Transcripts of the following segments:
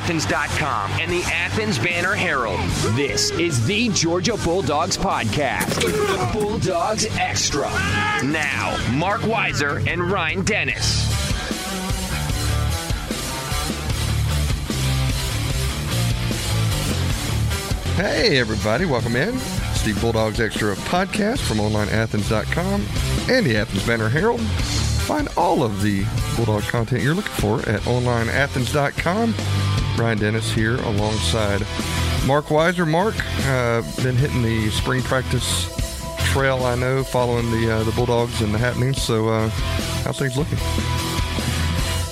onlineathens.com and the Athens Banner Herald. This is the Georgia Bulldogs Podcast. Bulldogs Extra. Now, Marc Weiszer and Ryan Dennis. Hey, everybody, welcome in. It's the Bulldogs Extra podcast from onlineathens.com and the Athens Banner Herald. Find all of the Bulldog content you're looking for at onlineathens.com. Ryan Dennis here alongside Marc Weiszer. Mark, uh, been hitting the spring practice trail, I know, following the uh, the Bulldogs and the happenings. So, uh, how's things looking?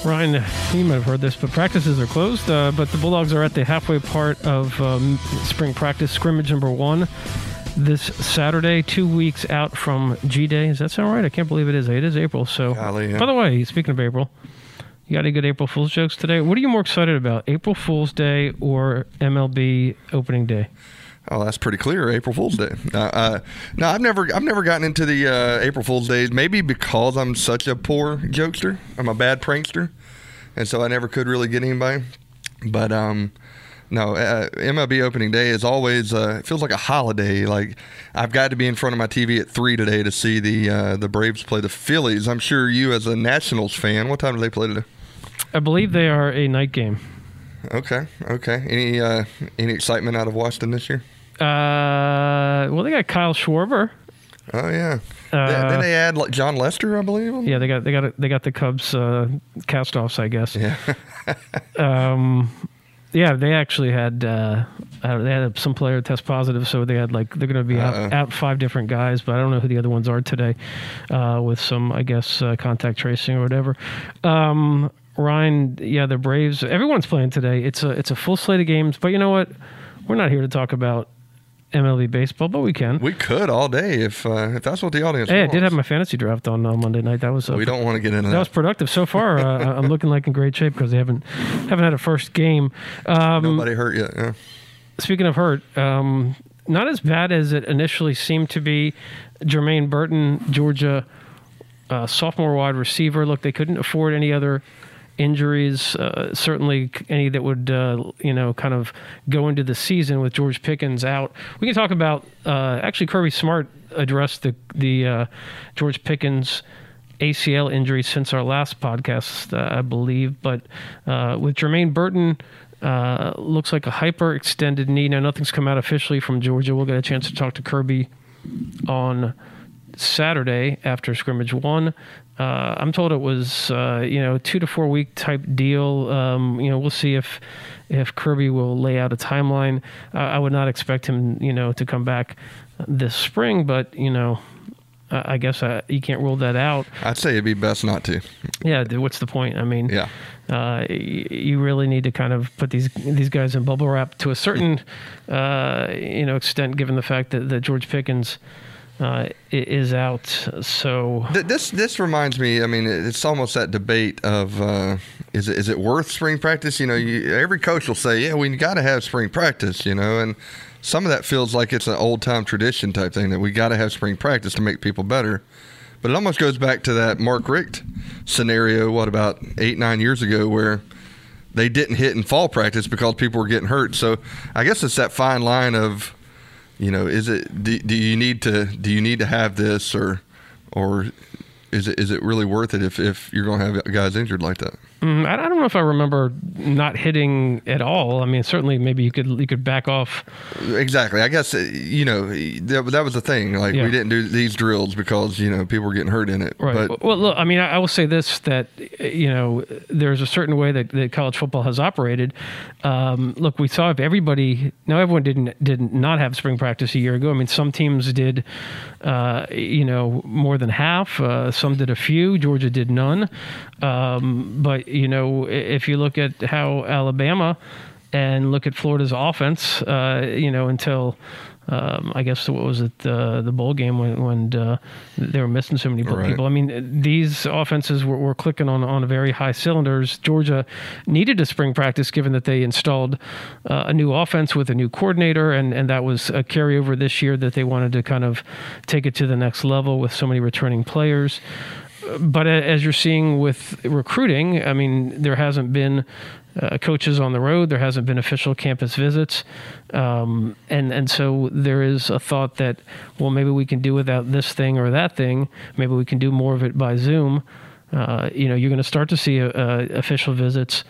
Ryan, you might have heard this, but practices are closed. Uh, but the Bulldogs are at the halfway part of um, spring practice, scrimmage number one, this Saturday, two weeks out from G Day. Does that sound right? I can't believe it is. It is April. So, Golly, yeah. by the way, speaking of April, you got any good April Fool's jokes today? What are you more excited about, April Fool's Day or MLB opening day? Oh, that's pretty clear. April Fool's Day. Uh, uh, no, I've never, I've never gotten into the uh, April Fool's days. Maybe because I'm such a poor jokester. I'm a bad prankster, and so I never could really get anybody. But um, no, uh, MLB opening day is always uh, it feels like a holiday. Like I've got to be in front of my TV at three today to see the uh, the Braves play the Phillies. I'm sure you, as a Nationals fan, what time do they play today? I believe they are a night game. Okay, okay. Any uh, any excitement out of Washington this year? Uh, well, they got Kyle Schwarber. Oh yeah. Uh, then they add like Jon Lester, I believe. Yeah, they got they got they got the Cubs uh, cast-offs, I guess. Yeah. Um, yeah, they actually had uh, they had some player test positive, so they had like they're going to be out, out five different guys, but I don't know who the other ones are today, uh, with some I guess uh, contact tracing or whatever. Um, Ryan, yeah, the Braves. Everyone's playing today. It's a it's a full slate of games, but you know what? We're not here to talk about MLB baseball, but we can. we could all day if uh, if that's what the audience. hey, I did have my fantasy draft on uh, Monday night. That was uh, We don't want to get into that was productive so far. Uh, I'm looking like in great shape because they haven't haven't had a first game. Um, Nobody hurt yet. Yeah. speaking of hurt, um, not as bad as it initially seemed to be. Jermaine Burton, Georgia uh, sophomore wide receiver. Look, they couldn't afford any other injuries. Uh, certainly, any that would uh, you know kind of go into the season with George Pickens out. We can talk about uh, actually Kirby Smart addressed the the uh, George Pickens. ACL injury since our last podcast, uh, I believe. But uh, with Jermaine Burton, looks like a hyperextended knee. Now, nothing's come out officially from Georgia. We'll get a chance to talk to Kirby on Saturday after scrimmage one. Uh, I'm told it was uh, you know two to four week type deal. Um, you know we'll see if if Kirby will lay out a timeline. Uh, I would not expect him you know to come back this spring, but you know. I guess uh, you can't rule that out. I'd say it'd be best not to. Yeah, what's the point? I mean, Yeah. uh, you really need to kind of put these these guys in bubble wrap to a certain uh, you know extent, given the fact that, that George Pickens uh, is out. So Th- This this reminds me. I mean, it's almost that debate of uh, is it is it worth spring practice? You know, you, every coach will say, yeah, we got to have spring practice. You know, and some of that feels like it's an old time tradition type thing that we got to have spring practice to make people better. But it almost goes back to that Mark Richt scenario. What about eight nine years ago where they didn't hit in fall practice because people were getting hurt. So I guess it's that fine line of, you know, is it do, do you need to do you need to have this or or is it is it really worth it if, if you're going to have guys injured like that? Mm, I, don't know if I remember not hitting at all. I mean, certainly maybe you could you could back off. Exactly. I guess uh, you know that, that was the thing. Like Yeah. we didn't do these drills because you know people were getting hurt in it. Right. But well, look, I mean, I, I will say this: that you know, there's a certain way that, that college football has operated. Um, look, we saw if everybody now everyone didn't did not have spring practice a year ago. I mean, some teams did, uh, you know, more than half. Uh, some did a few. Georgia did none. Um, but you know, if you look at how Alabama and look at Florida's offense, uh, you know, until um, I guess what was it the the bowl game when when uh, they were missing so many Right. people. I mean, these offenses were, were clicking on on very high cylinders. Georgia needed a spring practice given that they installed uh, a new offense with a new coordinator, and and that was a carryover this year that they wanted to kind of take it to the next level with so many returning players but as you're seeing with recruiting, I mean, there hasn't been uh, coaches on the road. There hasn't been official campus visits, um, and and so there is a thought that well maybe we can do without this thing or that thing. Maybe we can do more of it by Zoom. Uh, you know, you're going to start to see uh, official visits.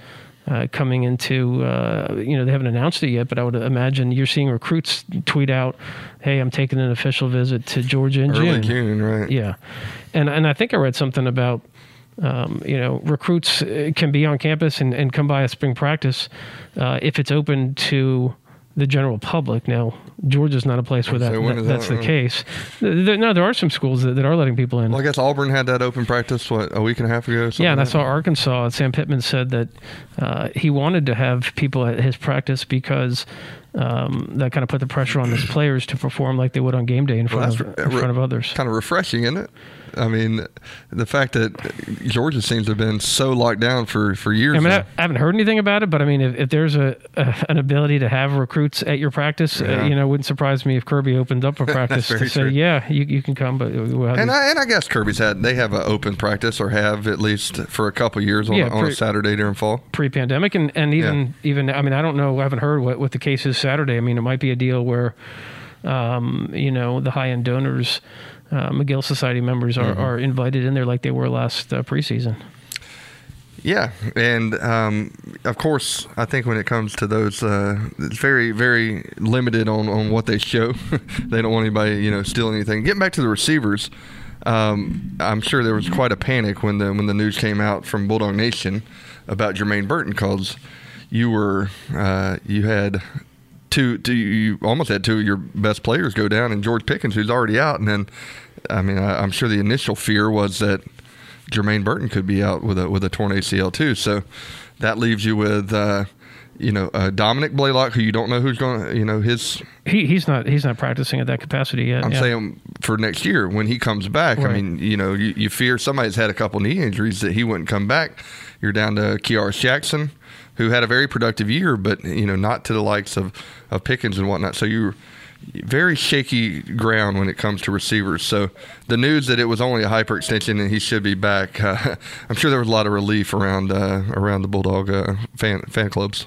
Uh, coming into, uh, you know, they haven't announced it yet, but I would imagine you're seeing recruits tweet out, "Hey, I'm taking an official visit to Georgia in Early June." June, right? Yeah, and and I think I read something about um, you know recruits uh, can be on campus and, and come by a spring practice uh, if it's open to the general public. Now, Georgia's not a place where that, So that- is that? the case. Th- th- No, there are some schools that, that are letting people in. Well, I guess Auburn had that open practice what a week and a half ago. something Yeah, and I like saw Arkansas. Sam Pittman said that uh, he wanted to have people at his practice because um, that kind of put the pressure on his players to perform like they would on game day in front, that's of, in front of others. kind of refreshing, isn't it? I mean, the fact that Georgia seems to have been so locked down for, for years. I mean, I. I haven't heard anything about it, but I mean, if, if there's a, a an ability to have recruits at your practice, Yeah. uh, you know, it wouldn't surprise me if Kirby opened up a practice to very say, yeah, you, you can come, but we'll have and these- I, and I guess Kirby's had they have an open practice or have at least for a couple years on, Yeah, a, on a Saturday during fall. pre-pandemic and, and even even I mean I don't know I haven't heard what, what the case is Saturday I mean it might be a deal where um, you know the high-end donors uh, Magill Society members are, Mm-hmm. are invited in there like they were last uh, preseason Yeah, and um, of course, I think when it comes to those, uh, it's very, very limited on, on what they show. they don't want anybody, you know, steal anything. Getting back to the receivers, um, I'm sure there was quite a panic when the when the news came out from Bulldog Nation about Jermaine Burton because you were uh, you had two, two you almost had two of your best players go down, and George Pickens, who's already out, and then I mean I, I'm sure the initial fear was that Jermaine Burton could be out with a with a torn ACL too. So that leaves you with uh, you know uh, Dominick Blaylock, who you don't know who's going. to You know his. he, he's not he's not practicing at that capacity yet I'm yeah. saying for next year when he comes back. I mean, you know, you, you fear somebody's had a couple knee injuries that he wouldn't come back. You're down to Kearis Jackson, who had a very productive year, but you know, not to the likes of of Pickens and whatnot. So you're very shaky ground when it comes to receivers. So the news that it was only a hyperextension and he should be back, uh, I'm sure there was a lot of relief around uh, around the Bulldog uh, fan fan clubs.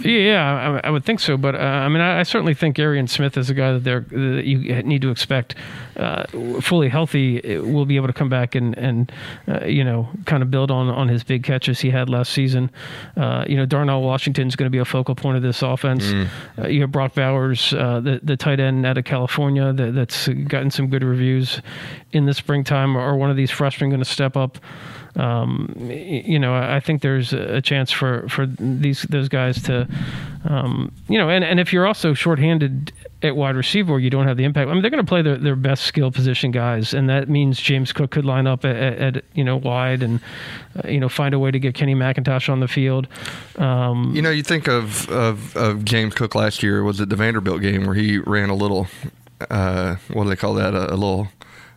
Yeah, I, I would think so. But uh, I mean, I, I certainly think Arian Smith is a guy that they're that you need to expect uh, fully healthy uh, will be able to come back and and uh, you know kind of build on on his big catches he had last season. Uh, you know, Darnell Washington is going to be a focal point of this offense. Uh, you have Brock Bowers, uh, the the tight end out of California that, that's gotten some good reviews in the springtime. Are one of these freshmen going to step up? Um, you know, I think there's a chance for, for these those guys to, um, you know, and, and if you're also shorthanded at wide receiver, you don't have the impact. I mean, they're going to play their, their best skill position guys, and that means James Cook could line up at, at, at you know wide and uh, you know find a way to get Kenny McIntosh on the field. Um, You know, you think of, of, of James Cook last year was it the Vanderbilt game where he ran a little, uh, what do they call that? A, a little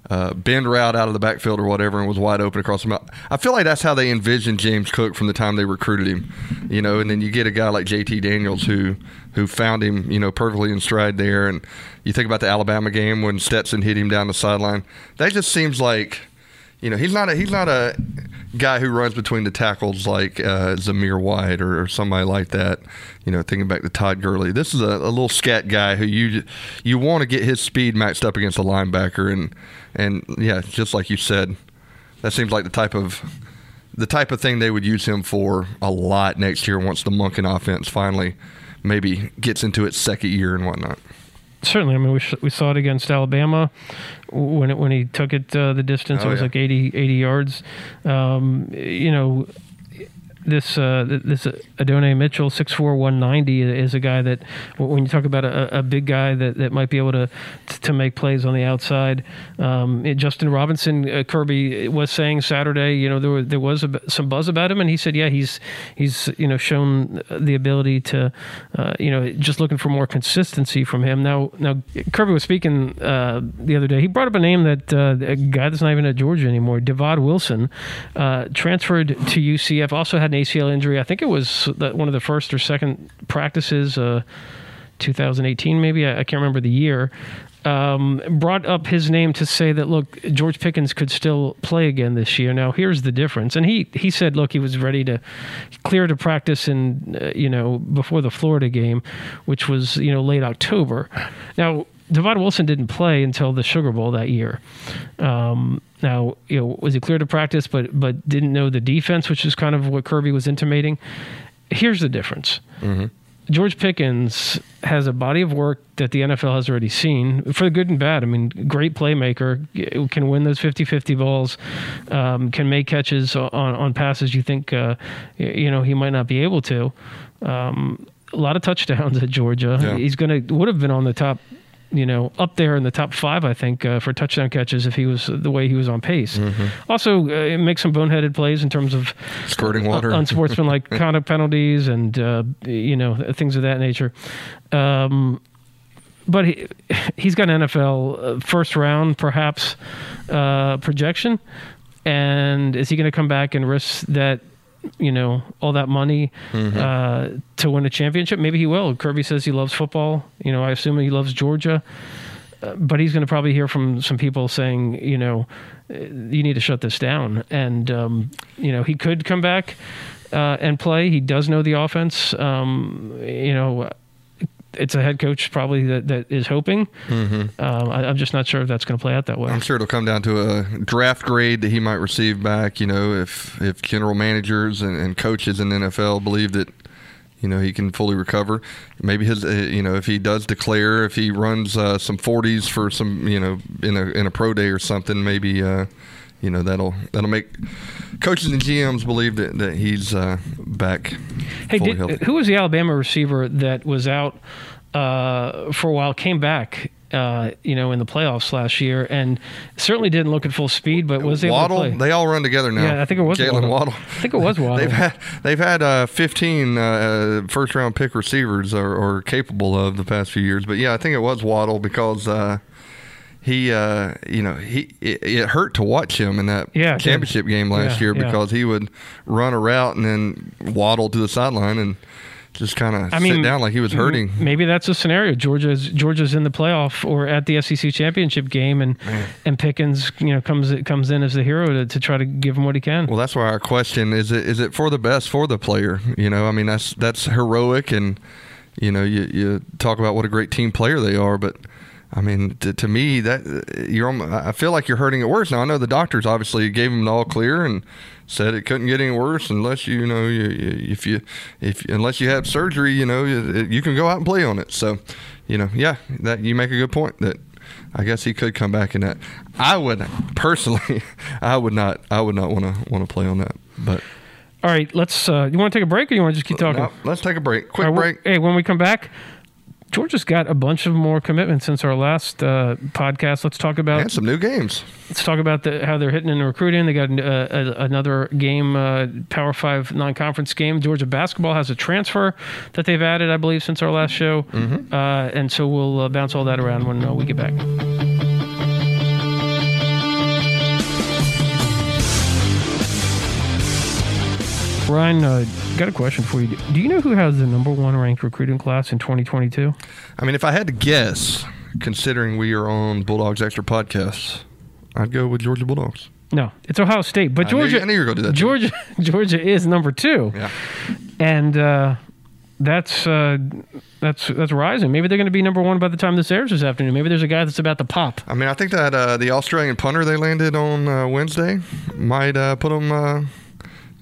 uh, bend route out of the backfield or whatever, and was wide open across the mouth. I feel like that's how they envisioned James Cook from the time they recruited him. You know, and then you get a guy like J.T. Daniels who who found him, you know, perfectly in stride there. And you think about the Alabama game when Stetson hit him down the sideline. That just seems like you know, he's not a he's not a guy who runs between the tackles like uh, Zamir White or, or somebody like that. You know, thinking back to Todd Gurley, this is a, a little scat guy who you you want to get his speed matched up against a linebacker, and and yeah, just like you said, that seems like the type of the type of thing they would use him for a lot next year once the Monken offense finally maybe gets into its second year and whatnot. Certainly, I mean, we, sh- we saw it against Alabama when it, when he took it uh, the distance. Oh, it was yeah. like 80, 80 yards. Um, you know, this uh, this Adonai Mitchell, six four one ninety, is a guy that when you talk about a, a big guy that, that might be able to to make plays on the outside. Um, it- Justin Robinson, uh, Kirby was saying Saturday, you know, there was, there was a, some buzz about him, and he said, yeah, he's he's you know shown the ability to, uh, you know, just looking for more consistency from him. Now now Kirby was speaking uh, the other day. He brought up a name that uh, a guy that's not even at Georgia anymore, Devad Wilson, uh, transferred to UCF. Also had an ACL injury. I think it was one of the first or second practices, uh, 2018 maybe. I, I can't remember the year. um, brought up his name to say that look, George Pickens could still play again this year. Now here's the difference, and he he said, look, he was ready to clear to practice in uh, you know before the Florida game, which was you know late October. Now Devon Wilson didn't play until the Sugar Bowl that year. Um, now, you know, was he clear to practice, but but didn't know the defense, which is kind of what Kirby was intimating. Here's the difference. George Pickens has a body of work that the NFL has already seen for the good and bad. I mean, great playmaker, can win those 50 50 balls, um, can make catches on, on passes you think, uh, you know, he might not be able to. Um, a lot of touchdowns at Georgia. Yeah. He's going to, would have been on the top, you know, up there in the top five, I think, uh, for touchdown catches if he was the way he was on pace. Also, uh, make some boneheaded plays in terms of Squirting water. unsportsmanlike conduct penalties and uh, you know things of that nature. Um, but he he's got an NFL uh, first round perhaps uh, projection, and is he going to come back and risk that? You know all that money uh, to win a championship. Maybe he will. Kirby says he loves football. You know, I assume he loves Georgia but he's going to probably hear from some people saying, you know, uh, you need to shut this down. And um, you know, he could come back uh, and play. He does know the offense. Um, you know, it's a head coach probably that, that is hoping. Um, I, I'm just not sure if that's going to play out that way. I'm sure it'll come down to a draft grade that he might receive back. You know, if if general managers and, and coaches in the NFL believe that you know he can fully recover, maybe his uh, you know if he does declare if he runs uh, some 40s for some you know in a in a pro day or something, maybe uh, you know that'll that'll make coaches and GMs believe that, that he's uh, back Hey, did, who was the Alabama receiver that was out uh, for a while, came back, uh, you know, in the playoffs last year, and certainly didn't look at full speed, but was able to play. they all run together now. Yeah, I think it was Jaylen Waddle. Waddle. I think it was Waddle. They've had they've had uh, 15 uh, first round pick receivers or, or capable of the past few years, but yeah, I think it was Waddle because uh, he uh, you know he it, it hurt to watch him in that Yeah, championship game last Yeah, year yeah. because he would run a route and then waddle to the sideline and just kind of I mean, sit down like he was hurting. Maybe that's a scenario. Georgia's Georgia's in the playoff or at the SEC championship game, and and Pickens, you know, comes comes in as the hero to, to try to give him what he can. Well, that's why our question is: it is it for the best for the player? You know, I mean that's that's heroic, and you know you you talk about what a great team player they are, but I mean to, to me that you're. I feel like you're hurting it worse. Now I know the doctors obviously gave him the all clear and said it couldn't get any worse unless you, you know you, you, if you if unless you have surgery, you know you, you can go out and play on it. So, you know, yeah, that you make a good point that. I guess he could come back in that. I would personally, I would not, I would not want to want to play on that. But All right, let's. Uh, you want to take a break, or you want to just keep talking? no, let's take a break. Quick right, break. Hey, when we come back, Georgia's got a bunch of more commitments since our last uh, podcast. Let's talk about And some new games. let's talk about the, how they're hitting in recruiting. They got uh, a, another game, uh, Power Five non-conference game. Georgia basketball has a transfer that they've added, I believe, since our last show, Mm-hmm. uh, and so we'll uh, bounce all that around when uh, we get back. Ryan, uh, got a question for you. Do you know who has the number one ranked recruiting class in 2022? I mean, if I had to guess, considering we are on Bulldogs Extra Podcast, I'd go with Georgia Bulldogs. No, it's Ohio State, but I knew you- Georgia. I knew you were gonna do that. Georgia, Georgia is number two. Yeah. and uh, that's uh, that's that's rising. Maybe they're going to be number one by the time this airs this afternoon. Maybe there's a guy that's about to pop. I mean, I think that uh, the Australian punter they landed on uh, Wednesday might uh, put him.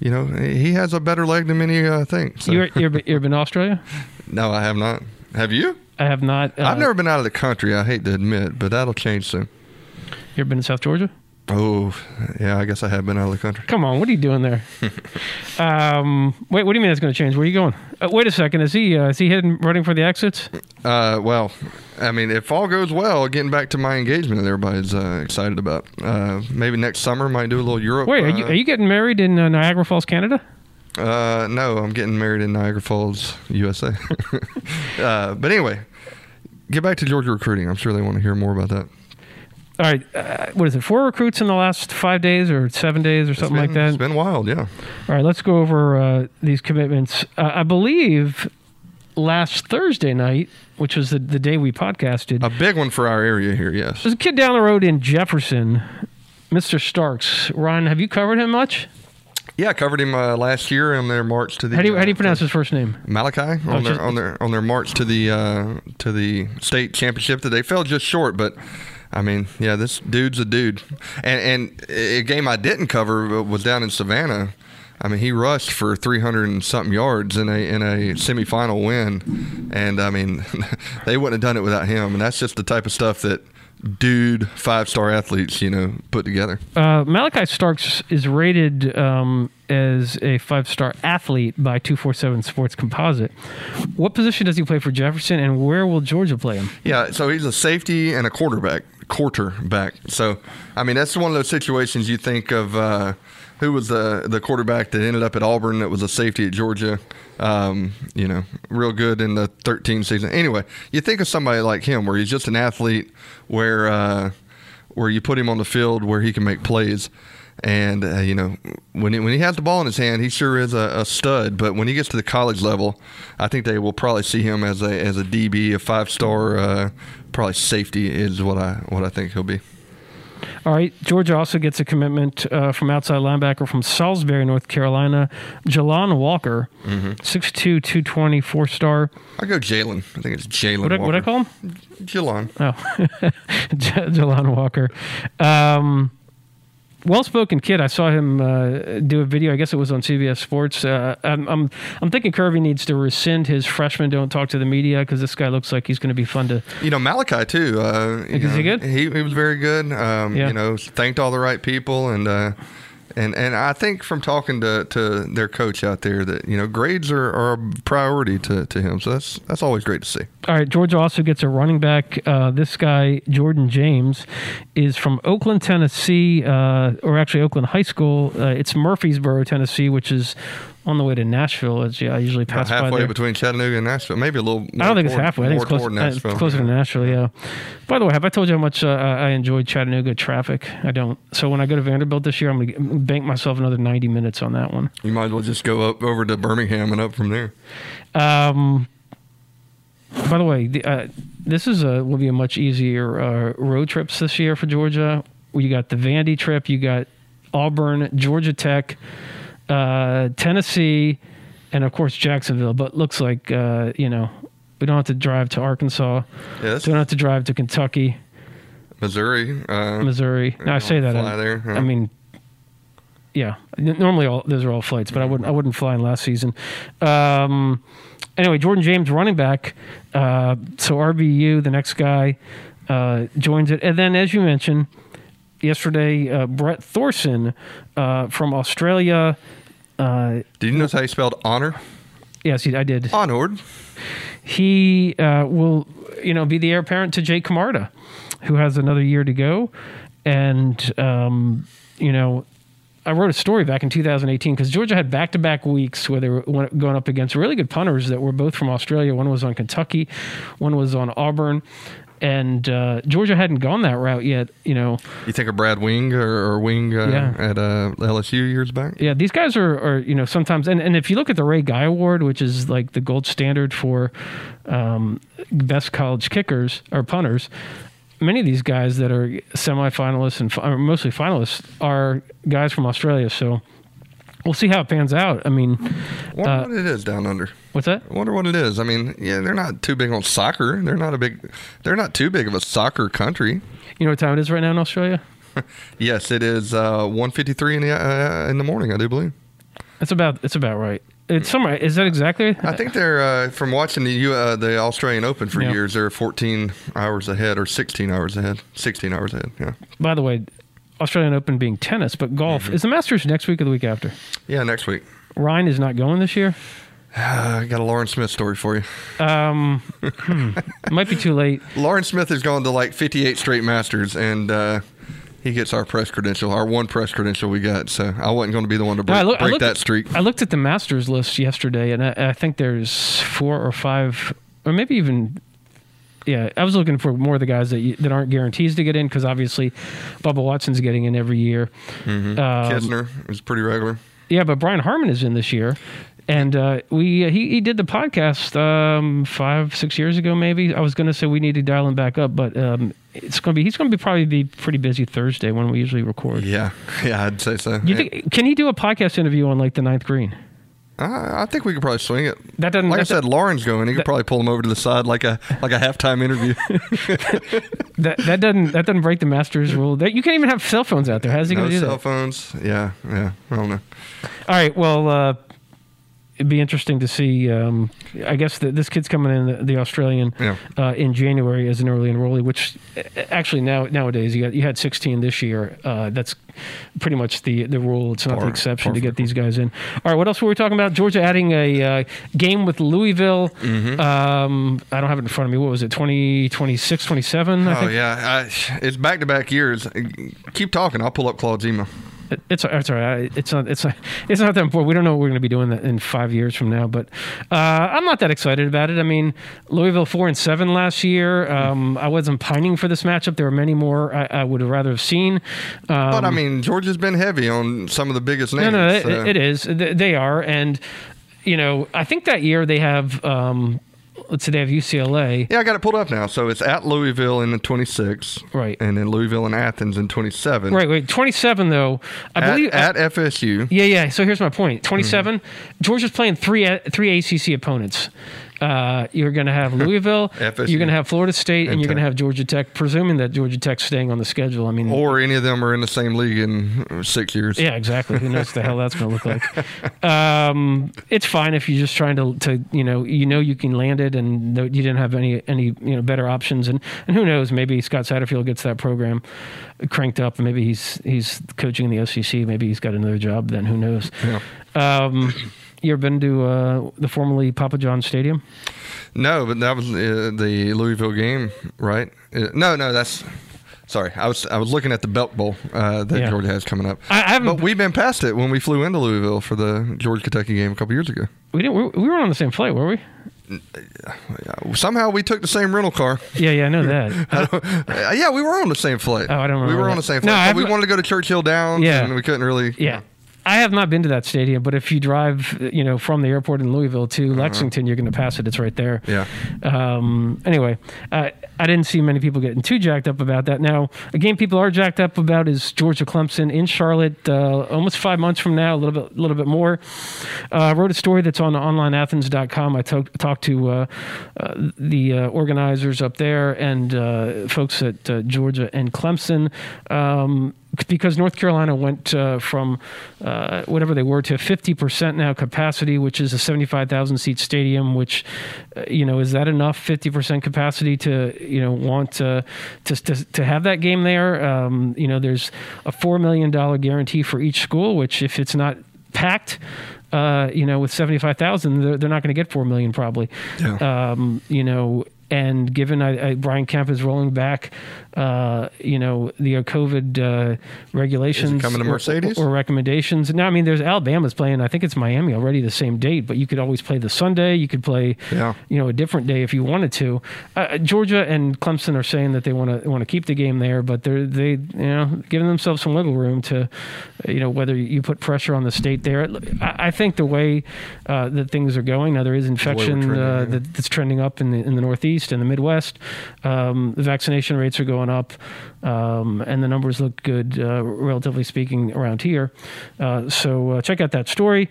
You know, he has a better leg than many uh, think. So. You're, you're, you've been to Australia? no, I have not. Have you? I have not. Uh, I've never been out of the country. I hate to admit, but that'll change soon. You ever been to South Georgia? Oh, yeah. I guess I have been out of the country. Come on, what are you doing there? um, wait, what do you mean that's going to change? Where are you going? Uh, wait a second. Is he uh, is he heading running for the exits? Uh, well, I mean, if all goes well, getting back to my engagement that everybody's uh, excited about. Uh, maybe next summer might do a little Europe. Wait, are uh, you are you getting married in uh, Niagara Falls, Canada? Uh, no, I'm getting married in Niagara Falls, USA. uh, but anyway, get back to Georgia recruiting. I'm sure they want to hear more about that. All right, uh, what is it? Four recruits in the last five days or seven days or something It's like that. It's been wild, yeah. All right, let's go over uh, these commitments. Uh, I believe last Thursday night, which was the, the day we podcasted, A big one for our area here, yes. there's a kid down the road in Jefferson, Mr. Starks. Ron, have you covered him much? Yeah, I covered him uh, last year on their march to the. How do you, how do you uh, pronounce his first name? Malaki on Oh, their just- on their on their march to the uh, to the state championship that they fell just short, but I mean, yeah, this dude's a dude. And and a game I didn't cover was down in Savannah. I mean, he rushed for 300 and something yards in a in a semifinal win, and I mean, they wouldn't have done it without him. And that's just the type of stuff that dude five star athletes, you know, put together. Uh, Malaki Starks is rated um, as a five star athlete by 247 Sports Composite. What position does he play for Jefferson, and where will Georgia play him? Yeah, so he's a safety and a quarterback, quarterback. So, I mean, that's one of those situations you think of. Uh, who was the the quarterback that ended up at Auburn? That was a safety at Georgia. Um, you know, real good in the 13 season. Anyway, you think of somebody like him, where he's just an athlete, where uh, where you put him on the field where he can make plays. And uh, you know, when he, when he has the ball in his hand, he sure is a, a stud. But when he gets to the college level, I think they will probably see him as a as a DB, a five star, uh, probably safety is what I what I think he'll be. All right, Georgia also gets a commitment uh, from outside linebacker from Salisbury, North Carolina, Jalon Walker, Mm-hmm. 6'2", 220, four star. I go Jalen. I think it's Jalen. What I, what I call him? Jalon. Oh, J- Jalon Walker. Um, well-spoken kid. I saw him uh, do a video. I guess it was on CBS Sports. Uh, I'm, I'm I'm thinking Kirby needs to rescind his freshman don't talk to the media because this guy looks like he's going to be fun to. You know Malaki too. Uh, Is he good? He, he was very good. Um, Yeah. You know, thanked all the right people, and uh, and and I think from talking to, to their coach out there that you know grades are, are a priority to, to him. So that's that's always great to see. All right, Georgia also gets a running back. Uh, this guy, Jordan James, is from Oakland, Tennessee, uh, or actually Oakland High School. Uh, it's Murfreesboro, Tennessee, which is on the way to Nashville. It's, yeah, I usually pass by halfway there. between Chattanooga and Nashville, maybe a little. I don't think it's halfway. I think it's more close, toward it's Nashville. closer to Nashville. Yeah. By the way, have I told you how much uh, I enjoyed Chattanooga traffic? I don't. So when I go to Vanderbilt this year, I'm going to bank myself another 90 minutes on that one. You might as well just go up over to Birmingham and up from there. Um, by the way, the, uh, this is a will be a much easier uh, road trips this year for Georgia. You got the Vandy trip, you got Auburn, Georgia Tech, uh, Tennessee, and of course Jacksonville. But looks like uh, you know we don't have to drive to Arkansas. Yes, Don't have to drive to Kentucky, Missouri. Uh, Missouri. Now I say that. I, there, huh? I mean, yeah. Normally, all those are all flights, but I wouldn't. I wouldn't fly in last season. Um, anyway, Jordan James, running back. Uh, so RBU, the next guy, uh, joins it, and then as you mentioned yesterday, uh, Brett Thorson uh, from Australia. Uh, Did you notice how you spelled honor? yes, I did. Honored. he uh, will, you know, be the heir apparent to Jake Camarda, who has another year to go. And, um, you know, I wrote a story back in 2018 because Georgia had back to back weeks where they were going up against really good punters that were both from Australia. One was on Kentucky, one was on Auburn. And uh, Georgia hadn't gone that route yet, you know. You think of Brad Wing or, or Wing uh, Yeah. at uh, LSU years back? Yeah, these guys are, are you know sometimes, and, and if you look at the Ray Guy Award, which is like the gold standard for um, best college kickers or punters, many of these guys that are semifinalists and fi- mostly finalists are guys from Australia. So we'll see how it pans out. I mean, Wonder Uh, what it is down under. what's that? I wonder what it is. I mean, yeah, they're not too big on soccer. They're not a big. They're not too big of a soccer country. You know what time it is right now in Australia? Yes, it is uh, one fifty three in the uh, in the morning. I do believe. It's about it's about right. It's somewhere. Is that exactly? I think they're uh, from watching the U- uh, the Australian Open for Yeah. years. They're fourteen hours ahead or sixteen hours ahead. Sixteen hours ahead. Yeah. By the way, Australian Open being tennis, but golf Mm-hmm. is the Masters next week or the week after. Yeah. Next week. Ryan is not going this year. Uh, I got a Loran Smith story for you. Um, hmm, might be too late. Loran Smith has gone to like 58 straight Masters, and uh, he gets our press credential, our one press credential we got. So I wasn't going to be the one to break, I look- break that at- streak. I looked at the Masters list yesterday, and I, I think there's four or five, or maybe even. Yeah, I was looking for more of the guys that you, that aren't guarantees to get in because obviously, Bubba Watson's getting in every year. Um, Kisner is pretty regular. Yeah, but Brian Harman is in this year, And uh, we he, he did the podcast um, five six years ago maybe. I was going to say we need to dial him back up, but um, it's going to be he's going to be probably be pretty busy Thursday when we usually record. Yeah, yeah, I'd say so. You think can he do a podcast interview on like the ninth green? I, I think we could probably swing it. That doesn't. Like I said, Loran's going. He could probably pull him over to the side like a like a halftime interview. that that doesn't that doesn't break the Masters rule. That you can't even have cell phones out there. How's he no going to do cell that? Cell phones. Yeah, yeah. I don't know. All right. Well, uh, it'd be interesting to see. Um, I guess that this kid's coming in the, the Australian Yeah. uh, in January as an early enrollee, which actually now nowadays you got you had 16 this year. Uh, that's pretty much the the rule. It's not the exception to get these guys in. All right. What else were we talking about? Georgia adding a uh, game with Louisville. Mm-hmm. Um, I don't have it in front of me. What was it? 20, 26, 27? I Oh yeah, I, it's back to back years. Keep talking. I'll pull up Claude's It's it's all right. It's not it's not it's not that important. We don't know what we're going to be doing that in five years from now, but uh, I'm not that excited about it. I mean, Louisville four and seven last year. Um, I wasn't pining for this matchup. There were many more I, I would have rather have seen. Um, But I mean, Georgia's been heavy on some of the biggest no, names. no, it, so- it is. They they are, and you know, I think that year they have. Um, they have UCLA. Yeah, I got it pulled up now. So it's at Louisville in the 26, Right. and then Louisville and Athens in 27. Right, wait, 27 though. I At, believe at FSU. Yeah, yeah. So here's my point. 27. Mm-hmm. Georgia's playing three three ACC opponents. Uh, you're going to have Louisville. You're going to have Florida State, and, And you're going to have Georgia Tech. Presuming that Georgia Tech's staying on the schedule. I mean, Or any of them are in the same league in six years. yeah, exactly. Who knows what the hell that's going to look like? Um, it's fine if you're just trying to, to, you know, you know you can land it, and you didn't have any any you know better options, and and who knows, maybe Scott Satterfield gets that program cranked up, and maybe he's he's coaching in the SEC, maybe he's got another job. Then who knows? Yeah. Um, you ever been to uh, the formerly Papa John Stadium? No, but that was uh, the Louisville game, right? Uh, no, no, that's. Sorry, I was I was looking at the Belk Bowl uh, that Yeah. Georgia has coming up. I, I haven't. But we've been past it when we flew into Louisville for the Georgia Kentucky game a couple years ago. we didn't. We, we were on the same flight, were we? Somehow we took the same rental car. Yeah, yeah, I know that. Uh, yeah, we were on the same flight. Oh, I don't remember. We were on the same flight. I but we wanted to go to Churchill Downs, Yeah. and we couldn't really. yeah. I have not been to that stadium, but if you drive, you know, from the airport in Louisville to Lexington, you're going to pass it. It's right there. Yeah. Um, anyway, uh, I didn't see many people getting too jacked up about that. Now, a game people are jacked up about is Georgia Clemson in Charlotte, uh, almost five months from now, a little bit, a little bit more. Uh, I wrote a story that's on onlineathens.com. I talk, talked to uh, uh, the uh, organizers up there and uh, folks at uh, Georgia and Clemson. Um, because North Carolina went uh, from uh, whatever they were to 50% now capacity, which is a 75,000 seat stadium. Which, uh, you know, is that enough? 50% capacity to you know want to to to, to have that game there? Um, you know, there's a four million dollar guarantee for each school, which if it's not packed. Uh, you know, with seventy-five thousand, they're, they're not going to get four million probably. Yeah. Um, you know, and given I, I, Brian Kemp is rolling back, uh, you know, the uh, COVID uh, regulations coming to or- Mercedes? or, recommendations. No, I mean, there's Alabama's playing. I think it's Miami already the same date, but you could always play the Sunday. You could play, Yeah. you know, a different day if you wanted to. Uh, Georgia and Clemson are saying that they want to want to keep the game there, but they're they you know giving themselves some wiggle room to, you know, whether you put pressure on the state there. I, I think the way uh, that things are going now, there is infection trending, uh, yeah. that, that's trending up in the in the Northeast and the Midwest. Um, the vaccination rates are going up, um, and the numbers look good, uh, relatively speaking, around here. Uh, so uh, check out that story.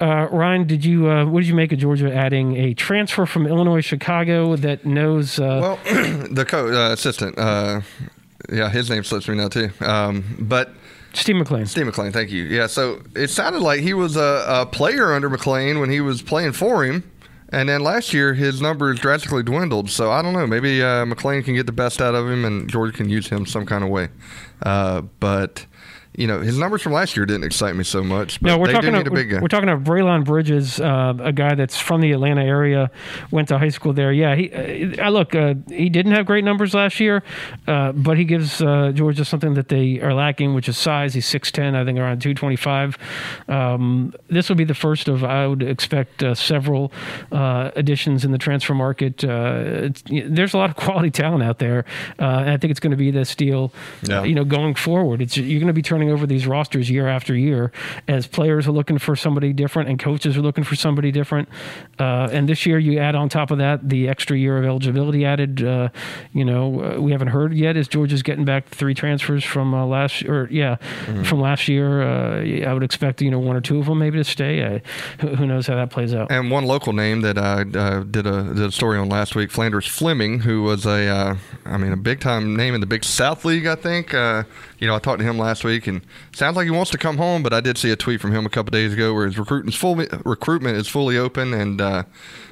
Uh, Ryan, did you uh, what did you make of Georgia adding a transfer from Illinois Chicago that knows? Uh, Well, the co uh, assistant, uh, yeah, his name slips me now too. Um, but Steve McClain. Steve McClain, thank you. Yeah, so it sounded like he was a, a player under McClain when he was playing for him. And then last year, his numbers drastically dwindled. So I don't know. Maybe uh, McClain can get the best out of him, and Georgia can use him some kind of way. Uh, but you know, his numbers from last year didn't excite me so much. But No, we're they talking. About, a big guy. we're, we're talking about Braelen Bridges, uh, a guy that's from the Atlanta area, went to high school there. Yeah, he. Uh, look, uh, he didn't have great numbers last year, uh, but he gives uh, Georgia something that they are lacking, which is size. He's six ten, I think, around two twenty five. Um, this will be the first of I would expect uh, several uh, additions in the transfer market. Uh, there's a lot of quality talent out there, uh, and I think it's going to be this deal. Yeah. you know, going forward, it's you're going to be turning turning over these rosters year after year as players are looking for somebody different and coaches are looking for somebody different. Uh, and this year, you add on top of that the extra year of eligibility added. Uh, you know, uh, we haven't heard yet is Georgia's getting back three transfers from uh, last or yeah Mm-hmm. from last year. Uh, I would expect you know one or two of them maybe to stay. Who, knows how that plays out? And one local name that I uh, did a did a story on last week, Flanders Fleming, who was a, uh, I mean, a big time name in the Big South League. I think. You know, I talked to him last week, and sounds like he wants to come home. But I did see a tweet from him a couple days ago where his recruitment's fully recruitment is fully open, and uh,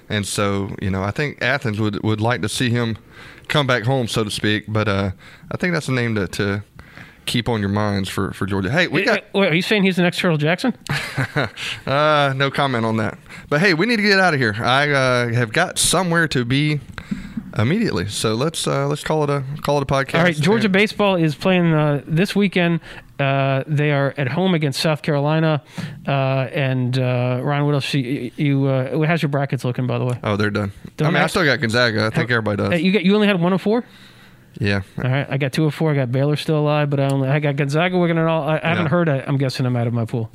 and so you know, I think Athens would would like to see him come back home, so to speak. But uh, I think that's a name to. to Keep on your minds for, for Georgia. Hey, we got Wait, are you saying he's the next Turtle Jackson? uh, no comment on that. But hey, we need to get out of here. I uh, have got somewhere to be immediately, so let's uh, let's call it a call it a podcast. All right, Georgia And- baseball is playing uh, this weekend. Uh, they are at home against South Carolina. Uh, and uh, Ryan, what else? You, you uh, how's your brackets looking, by the way? Oh, they're done. Don't I mean, I still got Gonzaga. I think everybody does. you got you only had one of four. Yeah. All right, I got two of four. I got Baylor still alive, but I only I got Gonzaga. We're gonna all. I, I haven't heard. I, I'm guessing I'm out of my pool.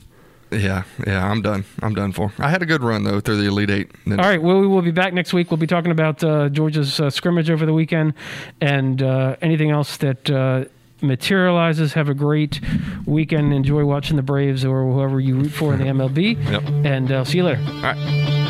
Yeah, yeah, I'm done. I'm done for. I had a good run though through the Elite Eight. All right, well, we will be back next week. We'll be talking about uh, Georgia's uh, scrimmage over the weekend and uh, anything else that uh, materializes. Have a great weekend. Enjoy watching the Braves or whoever you root for in the MLB. Yep. And uh, see you later. All right.